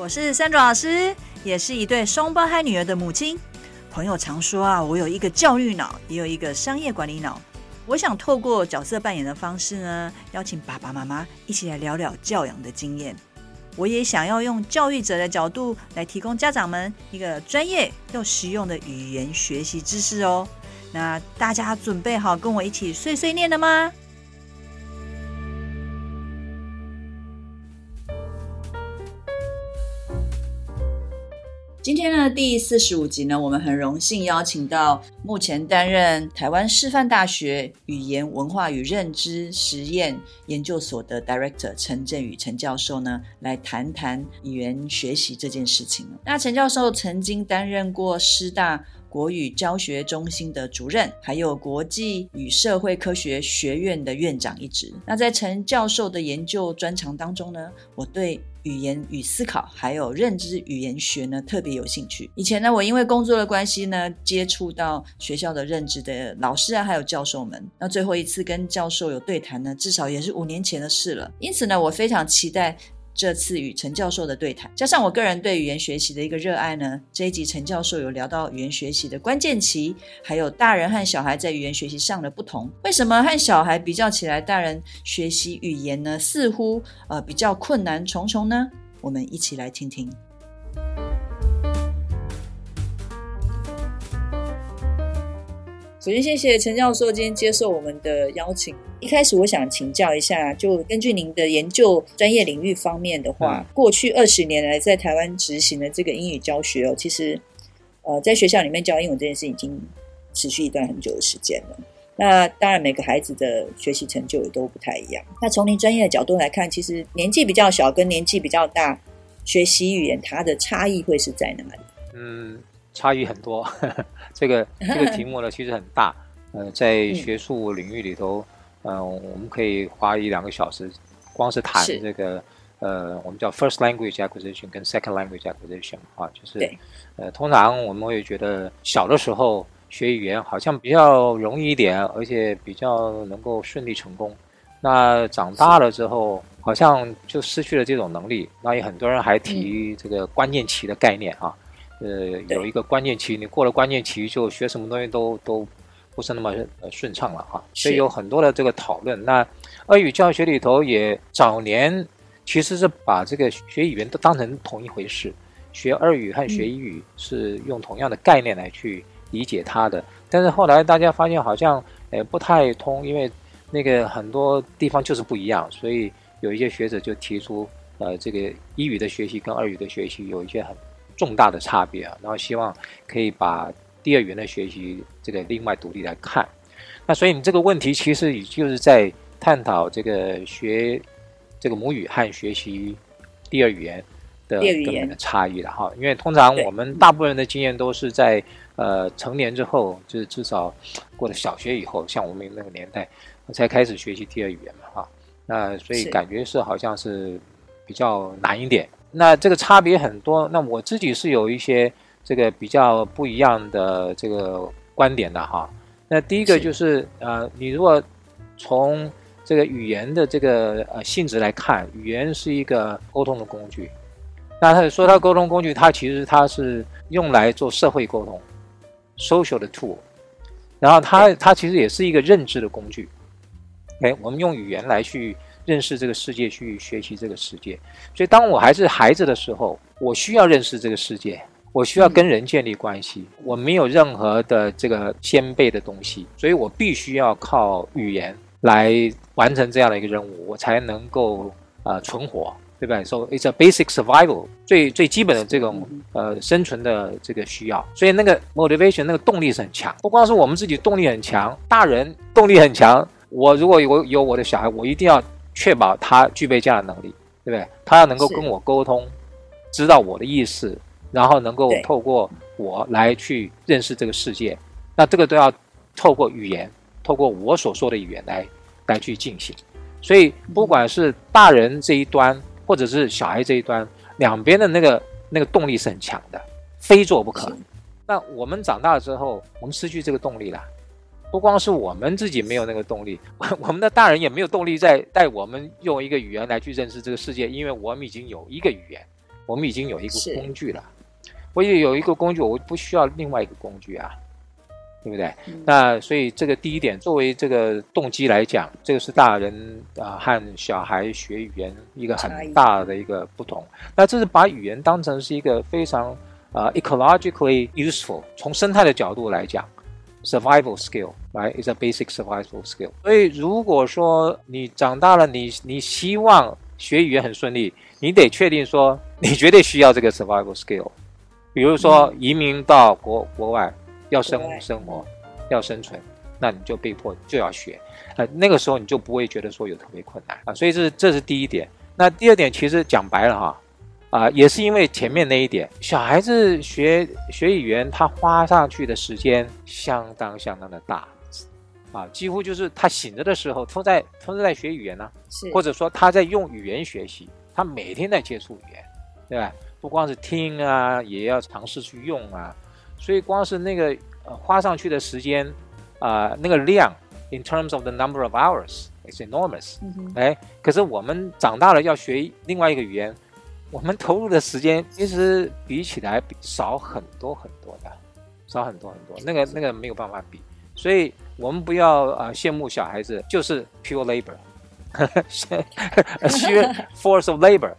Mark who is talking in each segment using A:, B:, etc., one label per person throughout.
A: 我是 Sandra 老师，也是一对双胞胎女儿的母亲。朋友常说啊，我有一个教育脑，也有一个商业管理脑。我想透过角色扮演的方式呢，邀请爸爸妈妈一起来聊聊教养的经验。我也想要用教育者的角度来提供家长们一个专业又实用的语言学习知识哦。那大家准备好跟我一起碎碎念了吗？今天呢，第四十五集呢，我们很荣幸邀请到目前担任台湾师范大学语言文化与认知实验研究所的 Director 陈振宇陈教授呢，来谈谈语言学习这件事情。那陈教授曾经担任过师大国语教学中心的主任，还有国际与社会科学学院的院长一职。那在陈教授的研究专长当中呢，我对语言与思考，还有认知语言学呢，特别有兴趣。以前呢，我因为工作的关系呢，接触到学校的认知的老师啊，还有教授们。那最后一次跟教授有对谈呢，至少也是五年前的事了。因此呢，我非常期待。这次与陈教授的对谈，加上我个人对语言学习的一个热爱呢，这一集陈教授有聊到语言学习的关键期，还有大人和小孩在语言学习上的不同。为什么和小孩比较起来，大人学习语言呢，似乎呃比较困难重重呢？我们一起来听听。首先，谢谢陈教授今天接受我们的邀请。一开始，我想请教一下，就根据您的研究专业领域方面的话，嗯、过去二十年来在台湾执行的这个英语教学哦，其实呃，在学校里面教英文这件事已经持续一段很久的时间了。那当然，每个孩子的学习成就也都不太一样。那从您专业的角度来看，其实年纪比较小跟年纪比较大学习语言，它的差异会是在哪里？
B: 嗯。差异很多，呵 呵这个这个题目呢其实很大，呃，在学术领域里头，嗯、呃，我们可以花一两个小时，光是谈这个，呃，我们叫 first language acquisition 跟 second language acquisition 啊，就是，呃，通常我们会觉得小的时候学语言好像比较容易一点，而且比较能够顺利成功，那长大了之后好像就失去了这种能力，那有很多人还提这个关键期的概念啊。呃，有一个关键期，你过了关键期，就学什么东西都都不是那么呃顺畅了哈。所以有很多的这个讨论。那俄语教学里头也早年其实是把这个学语言都当成同一回事，学俄语和学英语是用同样的概念来去理解它的。但是后来大家发现好像呃不太通，因为那个很多地方就是不一样，所以有一些学者就提出呃这个英语的学习跟俄语的学习有一些很重大的差别啊，然后希望可以把第二语言的学习这个另外独立来看。那所以你这个问题其实也就是在探讨这个学这个母语和学习第二语言的根本的差异了哈。因为通常我们大部分人的经验都是在呃成年之后，就是至少过了小学以后，像我们那个年代才开始学习第二语言嘛哈。那所以感觉是好像是比较难一点。那这个差别很多，那我自己是有一些这个比较不一样的这个观点的哈。那第一个就是，是呃，你如果从这个语言的这个呃性质来看，语言是一个沟通的工具。那他说它沟通工具，它其实它是用来做社会沟通，social 的 tool。然后它它其实也是一个认知的工具。哎，我们用语言来去。认识这个世界，去学习这个世界。所以，当我还是孩子的时候，我需要认识这个世界，我需要跟人建立关系。我没有任何的这个先辈的东西，所以我必须要靠语言来完成这样的一个任务，我才能够呃存活，对不对？So it's a basic survival，最最基本的这种呃生存的这个需要。所以那个 motivation 那个动力是很强，不光是我们自己动力很强，大人动力很强。我如果有有我的小孩，我一定要。确保他具备这样的能力，对不对？他要能够跟我沟通，知道我的意思，然后能够透过我来去认识这个世界。那这个都要透过语言，透过我所说的语言来来去进行。所以，不管是大人这一端，或者是小孩这一端，两边的那个那个动力是很强的，非做不可。那我们长大了之后，我们失去这个动力了。不光是我们自己没有那个动力，我们的大人也没有动力在带我们用一个语言来去认识这个世界，因为我们已经有一个语言，我们已经有一个工具了。我也有一个工具，我不需要另外一个工具啊，对不对？嗯、那所以这个第一点，作为这个动机来讲，这个是大人啊和小孩学语言一个很大的一个不同。那这是把语言当成是一个非常啊、uh, ecologically useful，从生态的角度来讲，survival skill，right，is a basic survival skill。所以如果说你长大了，你你希望学语言很顺利，你得确定说你绝对需要这个 survival skill。比如说移民到国国外要生生活，要生存，那你就被迫就要学，呃，那个时候你就不会觉得说有特别困难啊，所以这是这是第一点。那第二点其实讲白了哈，啊，也是因为前面那一点，小孩子学学语言他花上去的时间相当相当的大，啊，几乎就是他醒着的时候都在都是在学语言呢，是，或者说他在用语言学习，他每天在接触语言，对吧？不光是听啊，也要尝试去用啊，所以光是那个呃花上去的时间啊、呃，那个量，in terms of the number of hours，it's enormous。哎，可是我们长大了要学另外一个语言，我们投入的时间其实比起来比少很多很多的，少很多很多，那个那个没有办法比，所以我们不要啊、呃、羡慕小孩子，就是 pure labor，sheer force of labor。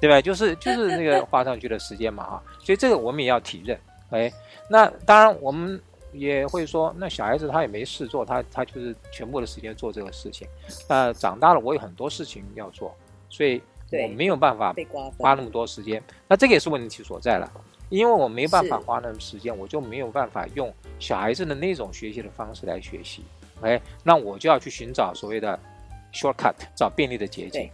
B: 对吧？就是就是那个花上去的时间嘛，啊，所以这个我们也要体认。哎，那当然我们也会说，那小孩子他也没事做，他他就是全部的时间做这个事情。呃，长大了我有很多事情要做，所以我没有办法花那么多时间。那这个也是问题所在了，因为我没办法花那么时间，我就没有办法用小孩子的那种学习的方式来学习。哎，那我就要去寻找所谓的 shortcut，找便利的捷径。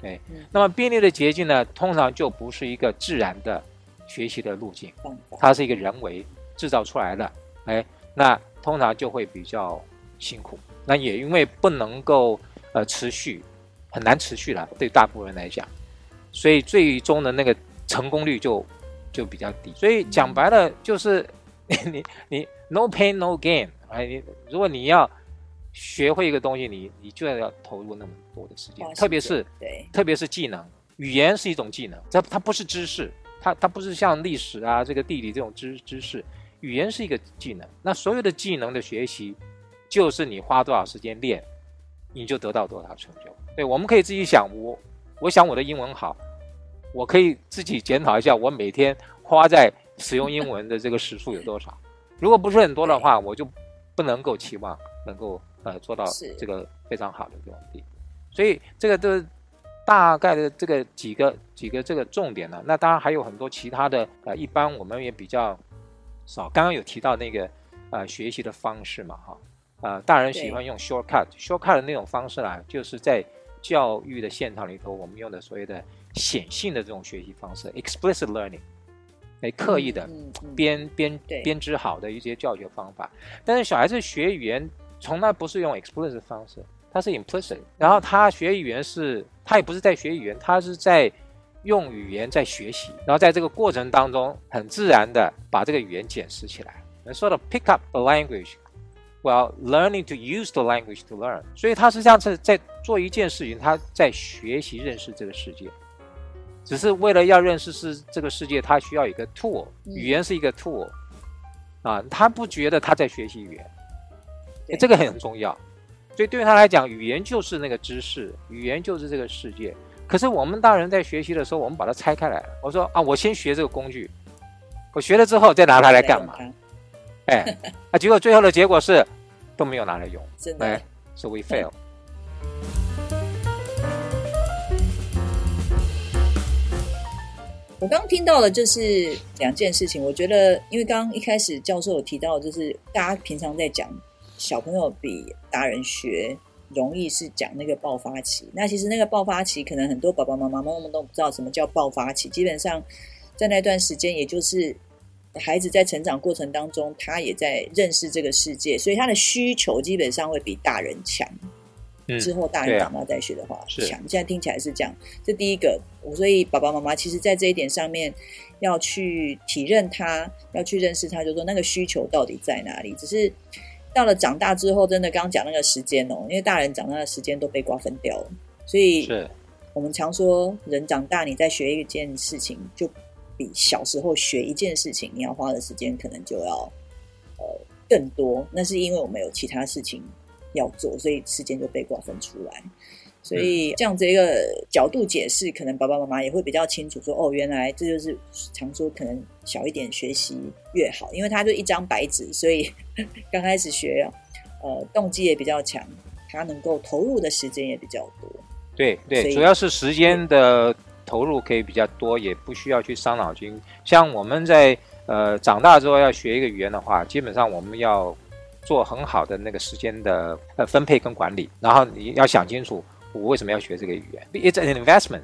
B: 对，那么便利的捷径呢，通常就不是一个自然的学习的路径，它是一个人为制造出来的。哎，那通常就会比较辛苦。那也因为不能够呃持续，很难持续了，对大部分人来讲，所以最终的那个成功率就就比较低。所以讲白了就是 你你你 no pain no gain。哎，你如果你要。学会一个东西，你你就要投入那么多的时间，特别是对，特别是技能，语言是一种技能，它它不是知识，它它不是像历史啊这个地理这种知知识，语言是一个技能。那所有的技能的学习，就是你花多少时间练，你就得到多少成就。对，我们可以自己想，我我想我的英文好，我可以自己检讨一下，我每天花在使用英文的这个时数有多少。如果不是很多的话，我就不能够期望能够。呃，做到这个非常好的这种地步，所以这个都大概的这个几个几个这个重点呢。那当然还有很多其他的，呃，一般我们也比较少。刚刚有提到那个呃学习的方式嘛，哈，呃，大人喜欢用 shortcut，shortcut 的那种方式呢，就是在教育的现场里头，我们用的所谓的显性的这种学习方式，explicit learning，来刻意的编编编织好的一些教学方法。但是小孩子学语言。从来不是用 explicit 方式，他是 implicit。然后他学语言是，他也不是在学语言，他是在用语言在学习。然后在这个过程当中，很自然的把这个语言捡拾起来，sort of pick up the language while learning to use the language to learn。所以他实际上是在做一件事情，他在学习认识这个世界。只是为了要认识是这个世界，他需要一个 tool，语言是一个 tool。啊，他不觉得他在学习语言。这个很重要，所以对于他来讲，语言就是那个知识，语言就是这个世界。可是我们大人在学习的时候，我们把它拆开来。我说啊，我先学这个工具，我学了之后再拿它来干嘛？哎，啊，结果最后的结果是都没有拿来用，哎，so we fail。
A: 我刚听到的就是两件事情，我觉得，因为刚刚一开始教授有提到，就是大家平常在讲。小朋友比大人学容易，是讲那个爆发期。那其实那个爆发期，可能很多爸爸妈妈、妈妈都不知道什么叫爆发期。基本上在那段时间，也就是孩子在成长过程当中，他也在认识这个世界，所以他的需求基本上会比大人强。嗯、之后大人长大再学的话，强。现在听起来是这样。这第一个，所以爸爸妈妈其实在这一点上面要去体认他，要去认识他，就说那个需求到底在哪里？只是。到了长大之后，真的刚刚讲那个时间哦，因为大人长大的时间都被瓜分掉了，所以是我们常说，人长大，你在学一件事情，就比小时候学一件事情，你要花的时间可能就要呃更多。那是因为我们有其他事情要做，所以时间就被瓜分出来。所以这样子一个角度解释，可能爸爸妈妈也会比较清楚说，说哦，原来这就是常说，可能小一点学习越好，因为他就一张白纸，所以 刚开始学，呃，动机也比较强，他能够投入的时间也比较多。
B: 对对，主要是时间的投入可以比较多，也不需要去伤脑筋。像我们在呃长大之后要学一个语言的话，基本上我们要做很好的那个时间的呃分配跟管理，然后你要想清楚。我为什么要学这个语言？It's an investment，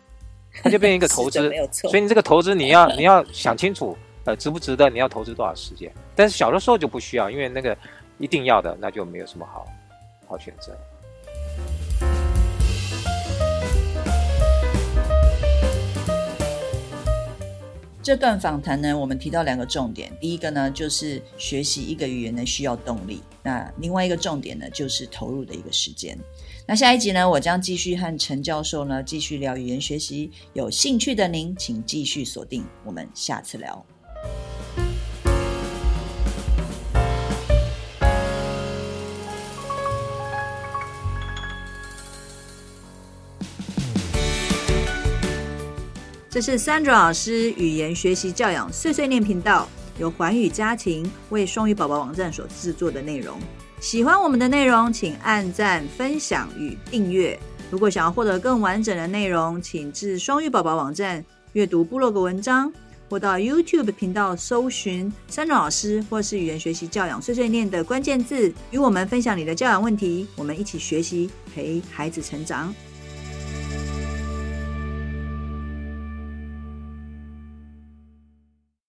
B: 它就变成一个投资，
A: 没有错。
B: 所以你这个投资你要你要想清楚，呃，值不值得？你要投资多少时间？但是小的时候就不需要，因为那个一定要的，那就没有什么好好选择。
A: 这段访谈呢，我们提到两个重点，第一个呢就是学习一个语言呢需要动力，那另外一个重点呢就是投入的一个时间。那下一集呢，我将继续和陈教授呢继续聊语言学习，有兴趣的您请继续锁定，我们下次聊。这是 Sandra 老师语言学习教养碎碎念频道，由寰宇家庭为双语宝宝网站所制作的内容。喜欢我们的内容，请按赞、分享与订阅。如果想要获得更完整的内容，请至双语宝宝网站阅读部落格文章，或到 YouTube 频道搜寻三朵老师或是语言学习教养碎碎念的关键字，与我们分享你的教养问题，我们一起学习，陪孩子成长。